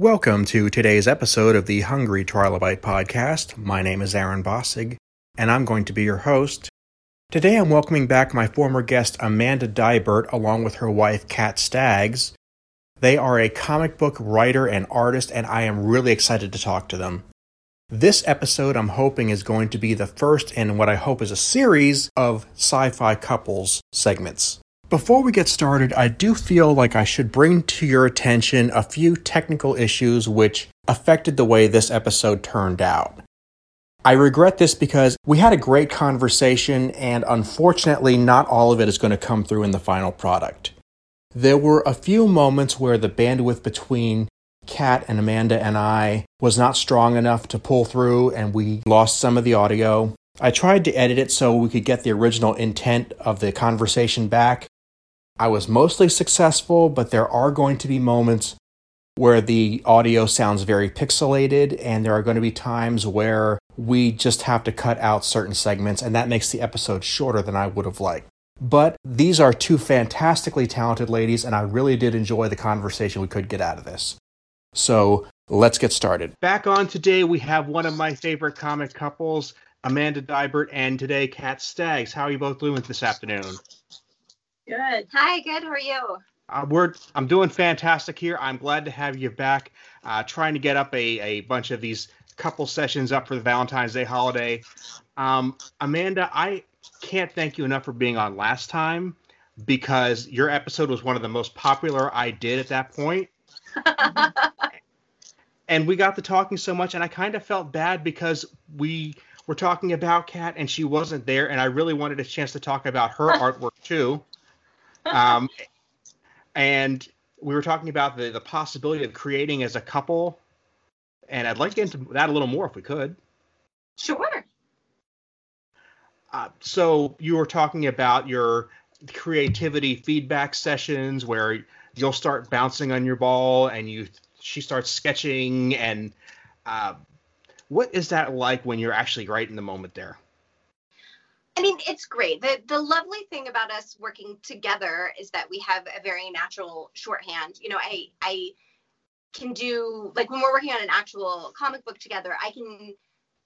Welcome to today's episode of the Hungry Trilobite podcast. My name is Aaron Bossig, and I'm going to be your host. Today I'm welcoming back my former guest Amanda Deibert along with her wife Cat Staggs. They are a comic book writer and artist, and I am really excited to talk to them. This episode, I'm hoping, is going to be the first in what I hope is a series of sci fi couples segments. Before we get started, I do feel like I should bring to your attention a few technical issues which affected the way this episode turned out. I regret this because we had a great conversation, and unfortunately, not all of it is going to come through in the final product. There were a few moments where the bandwidth between Cat and Amanda and I was not strong enough to pull through, and we lost some of the audio. I tried to edit it so we could get the original intent of the conversation back, I was mostly successful, but there are going to be moments where the audio sounds very pixelated, and there are going to be times where we just have to cut out certain segments, and that makes the episode shorter than I would have liked. But these are two fantastically talented ladies, and I really did enjoy the conversation we could get out of this. So let's get started. Back on today, we have one of my favorite comic couples, Amanda Deibert, and today, Cat Staggs. How are you both doing this afternoon? Good. Hi, good. How are you? Uh, we're I'm doing fantastic here. I'm glad to have you back. Uh, trying to get up a, a bunch of these couple sessions up for the Valentine's Day holiday. Um, Amanda, I can't thank you enough for being on last time because your episode was one of the most popular I did at that point. and we got to talking so much, and I kind of felt bad because we were talking about Cat and she wasn't there, and I really wanted a chance to talk about her artwork too um, and we were talking about the, the possibility of creating as a couple. And I'd like to get into that a little more if we could. Sure. Uh, so you were talking about your creativity feedback sessions where you'll start bouncing on your ball and you she starts sketching and uh, what is that like when you're actually right in the moment there I mean, it's great. The the lovely thing about us working together is that we have a very natural shorthand. You know, I I can do like when we're working on an actual comic book together, I can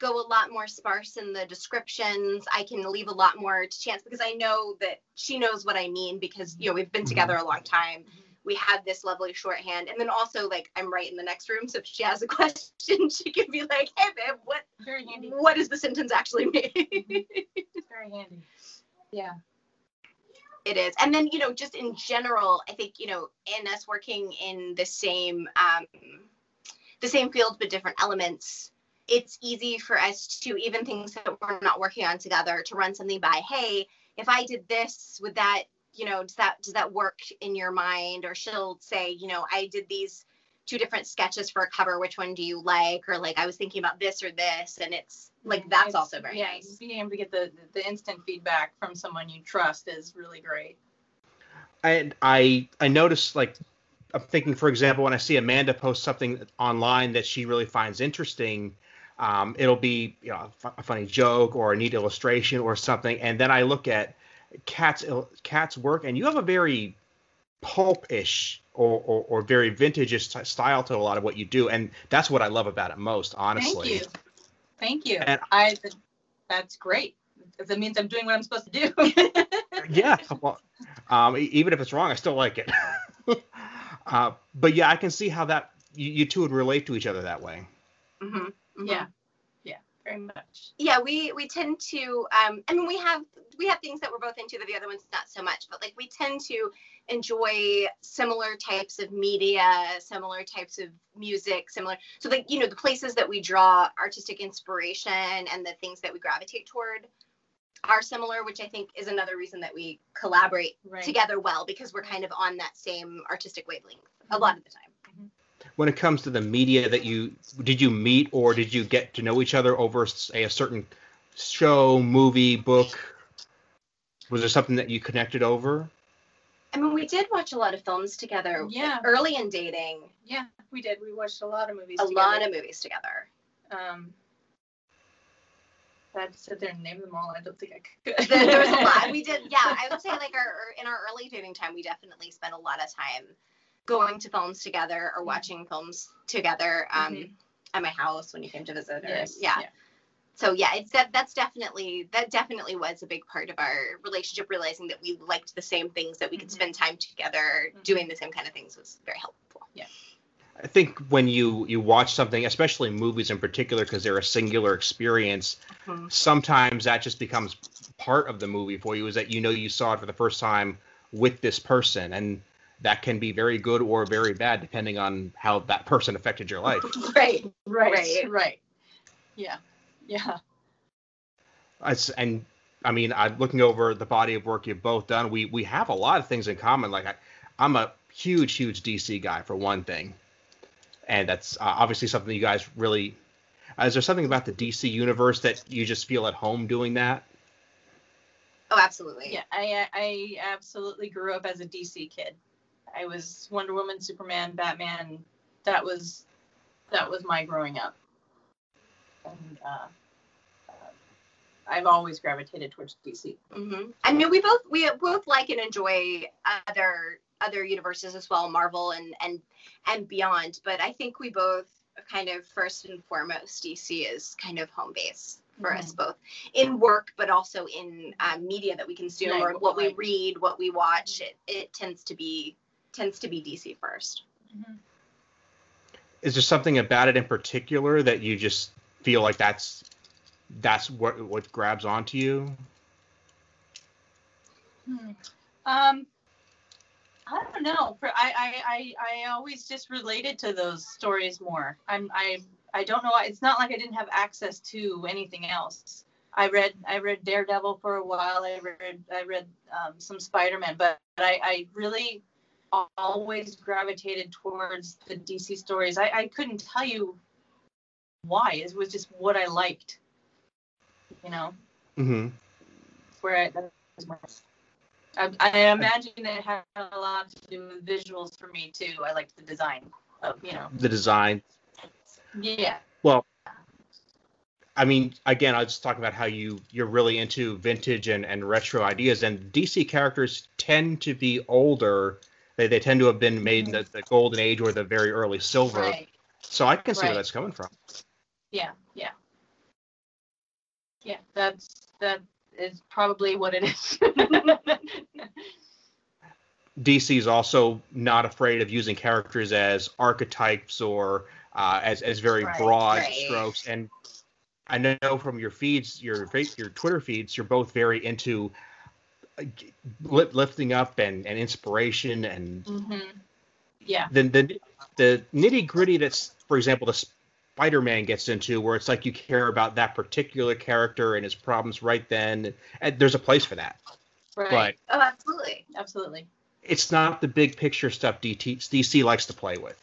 go a lot more sparse in the descriptions. I can leave a lot more to chance because I know that she knows what I mean because you know we've been mm-hmm. together a long time we have this lovely shorthand. And then also like I'm right in the next room. So if she has a question, she can be like, hey babe, what. What does the sentence actually mean? Yeah. It is. And then, you know, just in general, I think, you know, in us working in the same um the same field but different elements, it's easy for us to even things that we're not working on together to run something by, hey, if I did this, would that you know, does that does that work in your mind? Or she'll say, you know, I did these two different sketches for a cover. Which one do you like? Or like I was thinking about this or this, and it's like that's it's, also very yeah, nice. Being able to get the the instant feedback from someone you trust is really great. And I I noticed like I'm thinking, for example, when I see Amanda post something online that she really finds interesting, um, it'll be you know, a funny joke or a neat illustration or something, and then I look at Kat's cat's work, and you have a very pulp-ish or, or, or very vintage style to a lot of what you do, and that's what I love about it most, honestly. Thank you. Thank you. And I that's great. That means I'm doing what I'm supposed to do. yeah. Well, um, even if it's wrong, I still like it. uh, but yeah, I can see how that you, you, two would relate to each other that way. Mm-hmm. Mm-hmm. Yeah very much. Yeah, we we tend to. Um, I mean, we have we have things that we're both into that the other ones not so much, but like we tend to enjoy similar types of media, similar types of music, similar. So like you know the places that we draw artistic inspiration and the things that we gravitate toward are similar, which I think is another reason that we collaborate right. together well because we're kind of on that same artistic wavelength a lot of the time when it comes to the media that you did you meet or did you get to know each other over say a certain show, movie, book? Was there something that you connected over? I mean, we did watch a lot of films together. Yeah. Early in dating. Yeah, we did. We watched a lot of movies. A together. lot of movies together. Um, I had to sit there and name them all, I don't think I could. there was a lot. We did, yeah. I would say like our in our early dating time, we definitely spent a lot of time going to films together or watching films together um, Mhm. at my house when you came to visit. Or, Yes. yeah. So yeah, it's that that's definitely that definitely was a big part of our relationship. Realizing that we liked the same things, that we could Mhm. spend time together Mhm. doing the same kind of things was very helpful. Yeah. I think when you you watch something, especially movies in particular, because they're a singular experience, Mhm. sometimes that just becomes part of the movie for you. Is that you know you saw it for the first time with this person, and that can be very good or very bad depending on how that person affected your life. Right. Right. Right. Right. Yeah. Yeah. It's, and I mean, I'm looking over the body of work you've both done. We we have a lot of things in common. Like I, I'm a huge, huge DC guy for one thing, and that's uh, obviously something you guys really. Uh, is there something about the DC universe that you just feel at home doing that? Oh, absolutely. Yeah. I I absolutely grew up as a DC kid. I was Wonder Woman, Superman, Batman. That was that was my growing up. And uh, uh, I've always gravitated towards DC. Mm-hmm. I mean, we both we both like and enjoy other other universes as well, Marvel and and and beyond. But I think we both kind of first and foremost DC is kind of home base for us both in work, but also in um, media that we consume Right, or what we read, what we watch. It it tends to be tends to be DC first. Is there something about it in particular that you just feel like that's that's what what grabs onto you? Hmm. Um, I don't know. For I, I, I, I always just related to those stories more. I'm, I, I don't know. It's not like I didn't have access to anything else. I read, I read Daredevil for a while. I read, I read um, some Spider-Man, but I, I really always gravitated towards the DC stories. I, I couldn't tell you why. It was just what I liked. You know Mm-hmm. where I, that was my, I, I imagine it had a lot to do with visuals for me too. I liked the design of, you know. The design. Yeah. Well, I mean, again, I was talking about how you you're really into vintage and, and retro ideas, and DC characters tend to be older. They, they tend to have been made in the, the golden age or the very early silver. Right. So I can see where that's coming from. Yeah. Yeah. Yeah. That's that is probably what it is. DC is also not afraid of using characters as archetypes or uh, as as very Right, broad right. strokes. And I know from your feeds, your your Twitter feeds, you're both very into lifting up and, and inspiration and hmm Yeah. the the, the nitty gritty that's, for example, the Spider-Man gets into, where it's like you care about that particular character and his problems right then. And there's a place for that, Right. but Oh, absolutely. Absolutely. it's not the big picture stuff DT, DC likes to play with.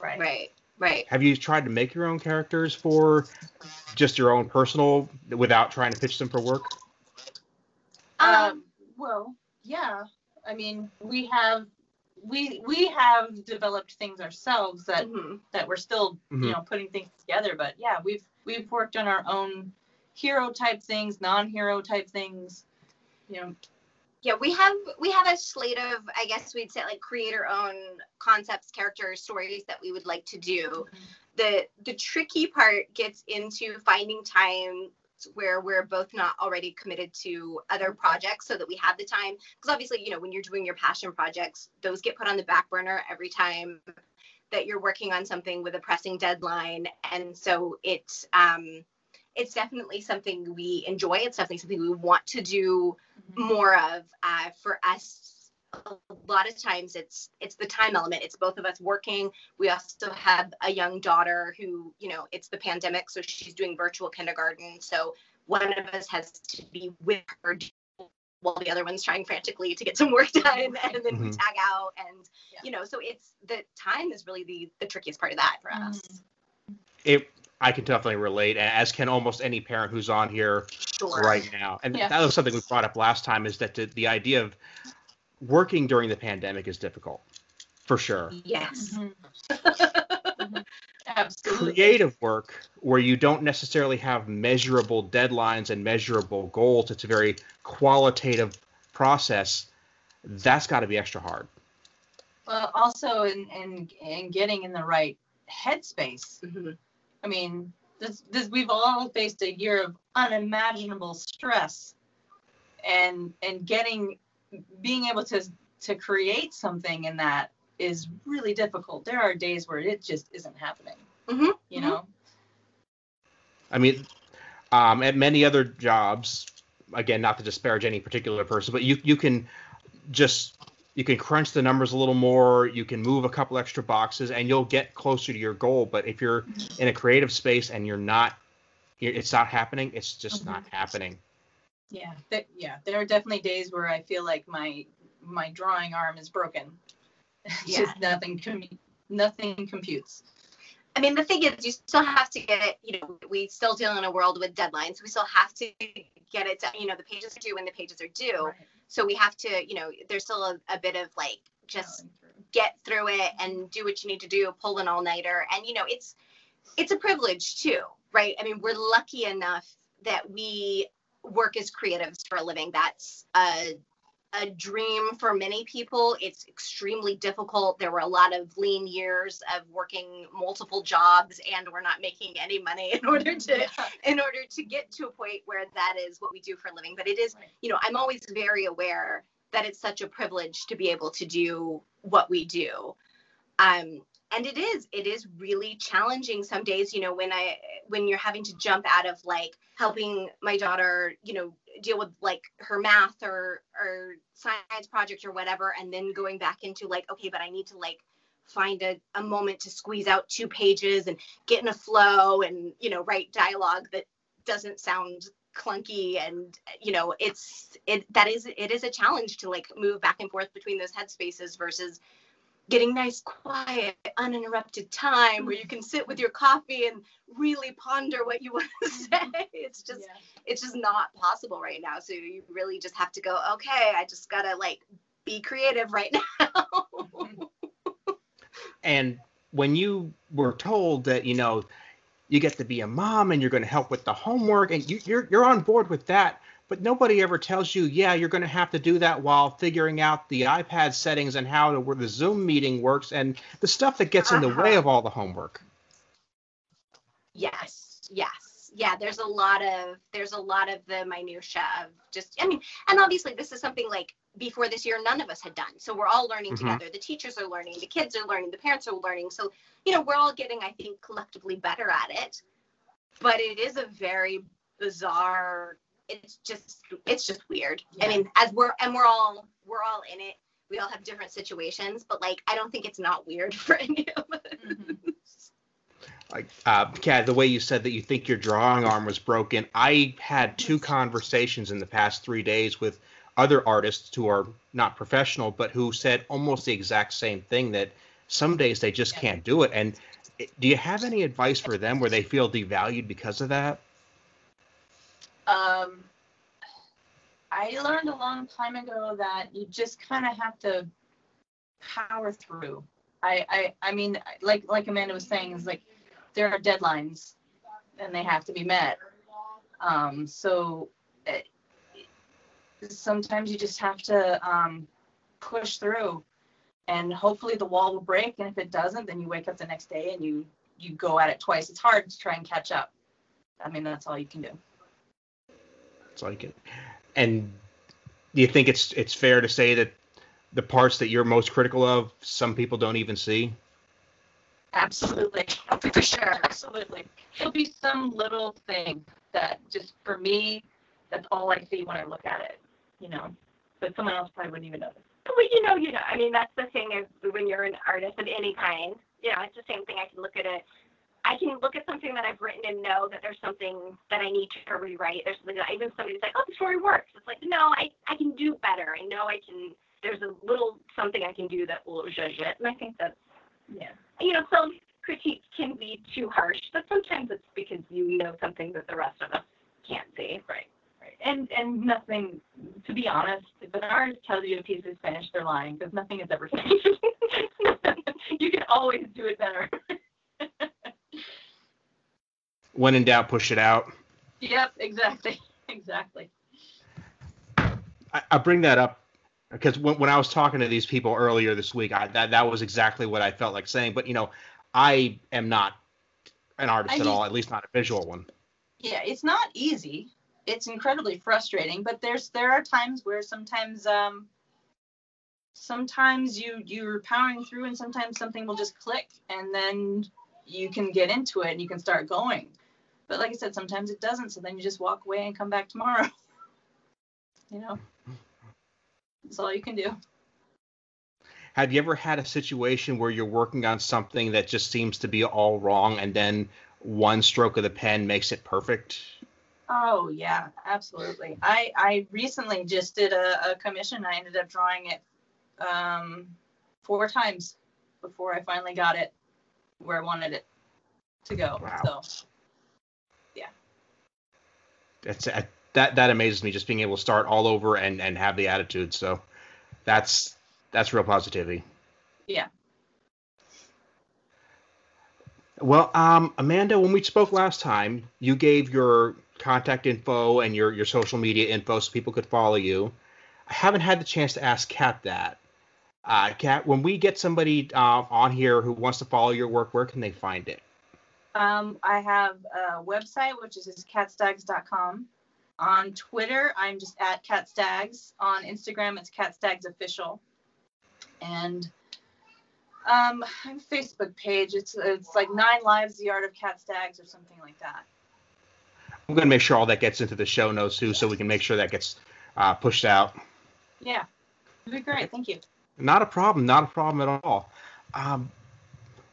Right. Right. Right. Have you tried to make your own characters for just your own personal, without trying to pitch them for work? Um, well, yeah. I mean, we have we we have developed things ourselves that mhm. that we're still Mhm. you know putting things together but yeah we've we've worked on our own hero type things non-hero type things you know Yeah, we have we have a slate of I guess we'd say like creator own concepts, characters, stories that we would like to do. The the tricky part gets into finding time where we're both not already committed to other projects so that we have the time. Because obviously you know when you're doing your passion projects those get put on the back burner every time that you're working on something with a pressing deadline. And so it's um it's definitely something we enjoy. It's definitely something we want to do more of uh, for us a lot of times it's it's the time element it's both of us working we also have a young daughter who you know it's the pandemic so she's doing virtual kindergarten so one of us has to be with her while the other one's trying frantically to get some work done and then we Mhm. tag out and Yeah. you know so it's the time is really the the trickiest part of that for us It, I can definitely relate, as can almost any parent who's on here sure right now. And Yeah. that was something we brought up last time is that the, the idea of working during the pandemic is difficult, for sure. yes Mhm. Mhm. absolutely Creative work where you don't necessarily have measurable deadlines and measurable goals, it's a very qualitative process. That's got to be extra hard. Well, also in in in getting in the right headspace. Mhm. I mean, this this we've all faced a year of unimaginable stress, and and getting being able to to create something in that is really difficult. There are days where it just isn't happening. Mhm, You mhm. know. I mean, um, at many other jobs, again, not to disparage any particular person, but you you can just you can crunch the numbers a little more. You can move a couple extra boxes, and you'll get closer to your goal. But if you're in a creative space and you're not, it's not happening. It's just not happening. Yeah. That, yeah. There are definitely days where I feel like my my drawing arm is broken. Yeah. just nothing com- nothing computes. I mean, the thing is, you still have to get it. You know, we still deal in a world with deadlines. We still have to get it done. You know, the pages are due when the pages are due. Right. So we have to, you know, there's still a, a bit of like just through. get through it and do what you need to do, pull an all nighter. And you know, it's it's a privilege too, right? I mean, we're lucky enough that we work as creatives for a living. That's a a dream for many people. It's extremely difficult. There were a lot of lean years of working multiple jobs and we're not making any money in order to Yeah. in order to get to a point where that is what we do for a living. But it is, you know, I'm always very aware that it's such a privilege to be able to do what we do. Um, and it is, it is really challenging some days, you know, when I, when you're having to jump out of like helping my daughter, you know, deal with like her math or, or science project or whatever, and then going back into like, okay, but I need to like find a, a moment to squeeze out two pages and get in a flow and, you know, write dialogue that doesn't sound clunky and you know it's it that is it is a challenge to like move back and forth between those headspaces versus getting nice quiet uninterrupted time where you can sit with your coffee and really ponder what you want to say. It's just Yeah. it's just not possible right now. So you really just have to go okay i just gotta like be creative right now. And when you were told that, you know, you get to be a mom and you're going to help with the homework and you, you're you're on board with that, but nobody ever tells you, yeah, you're going to have to do that while figuring out the iPad settings and how the, where the Zoom meeting works and the stuff that gets in the way Uh-huh. of all the homework. Yes, yes. Yeah, there's a lot of there's a lot of the minutia of just I mean, and obviously this is something like before this year none of us had done. So we're all learning Mhm. together. The teachers are learning, the kids are learning, the parents are learning. So, you know, we're all getting I think collectively better at it. But it is a very bizarre it's just it's just weird. I mean, as we're and we're all we're all in it. We all have different situations, but like I don't think it's not weird for any of us. Mhm. like uh Cat, the way you said that you think your drawing arm was broken i had two conversations in the past three days with other artists who are not professional but who said almost the exact same thing that some days they just Yeah. can't do it and do you have any advice for them where they feel devalued because of that Um, I learned a long time ago that you just kind of have to power through. I, I, I mean, like like Amanda was saying, is like there are deadlines, and they have to be met. Um, so it, sometimes you just have to um, push through, and hopefully the wall will break. And if it doesn't, then you wake up the next day and you you go at it twice. It's hard to try and catch up. I mean, that's all you can do. It's like it and do you think it's it's fair to say that the parts that you're most critical of some people don't even see Absolutely. For sure. Absolutely. There'll be some little thing that just for me, that's all I see when I look at it, you know, but someone else probably wouldn't even notice. Well, you know, you know. I mean, that's the thing is when you're an artist of any kind. You know, it's the same thing. I can look at it. I can look at something that I've written and know that there's something that I need to rewrite. There's something that even somebody's like, "Oh, the story works." It's like, no, I I can do better. I know I can. There's a little something I can do that will judge it, and I think that's Yeah. you know, some critiques can be too harsh, but sometimes it's because you know something that the rest of us can't see. Right. Right. And and nothing. To be honest, if an artist tells you a piece is finished, they're lying because nothing is ever finished. you can always do it better. When in doubt push it out yep. Exactly. Exactly. I, I bring that up because when, when I was talking to these people earlier this week, I, that that was exactly what I felt like saying. But you know, I am not an artist I at just- all, at least not a visual one. Yeah, it's not easy. It's incredibly frustrating, but there's there are times where sometimes um sometimes you you're powering through and sometimes something will just click and then you can get into it and you can start going. But like I said, sometimes it doesn't, so then you just walk away and come back tomorrow. you know. That's all you can do. Have you ever had a situation where you're working on something that just seems to be all wrong, and then one stroke of the pen makes it perfect? Oh yeah, absolutely. I I recently just did a, a commission. I ended up drawing it um, four times before I finally got it where I wanted it to go. Wow. So It's uh, that that amazes me, just being able to start all over and and have the attitude. So that's that's real positivity. Yeah. Well, um, Amanda, when we spoke last time, you gave your contact info and your your social media info so people could follow you. I haven't had the chance to ask Cat that. Uh, Cat, when we get somebody uh, on here who wants to follow your work, where can they find it? Um, I have a website which is catstaggs.com. On Twitter, I'm just at catstaggs. On Instagram, it's catstaggs official. And um, I have a Facebook page. It's it's like Nine Lives: The Art of Cat Staggs or something like that. I'm going to make sure all that gets into the show notes too, so we can make sure that gets uh, pushed out. Yeah, it'd be great. Thank you. Not a problem. Not a problem at all. Um,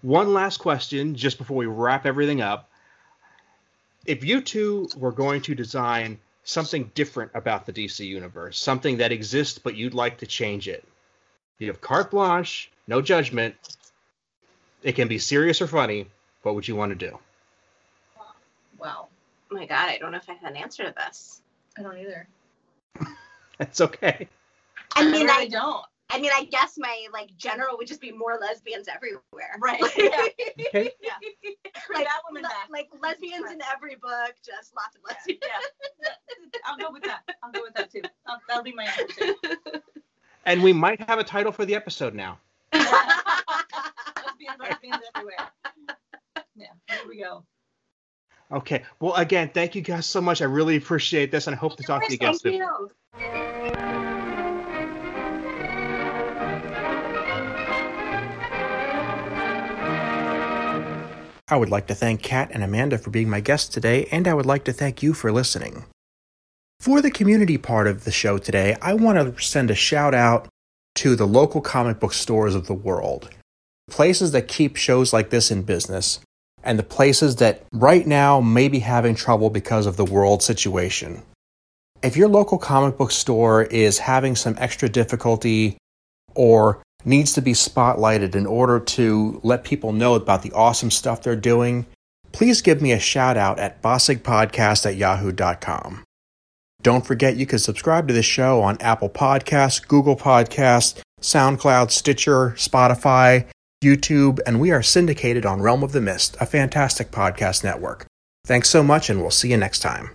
one last question, just before we wrap everything up. If you two were going to design something different about the DC universe, something that exists but you'd like to change it, you have carte blanche, no judgment. It can be serious or funny. What would you want to do? Wow, Oh my god, I don't know if I have an answer to this. I don't either. That's okay. I mean, really I, don't. I mean, I guess my like general would just be more lesbians everywhere. Right. Like, Yeah. Okay. Yeah. Like, that woman le- back. like lesbians in every book, just lots of lesbians. Yeah. I'll go with that. I'll go with that too. I'll, that'll be my answer. And we might have a title for the episode now. Lesbians, lesbians everywhere. Yeah, here we go. Okay. Well, again, thank you guys so much. I really appreciate this, and I hope to talk to you guys soon. I would like to thank Cat and Amanda for being my guests today, and I would like to thank you for listening. For the community part of the show today, I want to send a shout out to the local comic book stores of the world. Places that keep shows like this in business, and the places that right now may be having trouble because of the world situation. If your local comic book store is having some extra difficulty or needs to be spotlighted in order to let people know about the awesome stuff they're doing, please give me a shout out at bossigpodcast at yahoo.com. Don't forget you can subscribe to this show on Apple Podcasts, Google Podcasts, SoundCloud, Stitcher, Spotify, YouTube, and we are syndicated on Realm of the Mist, a fantastic podcast network. Thanks so much, and we'll see you next time.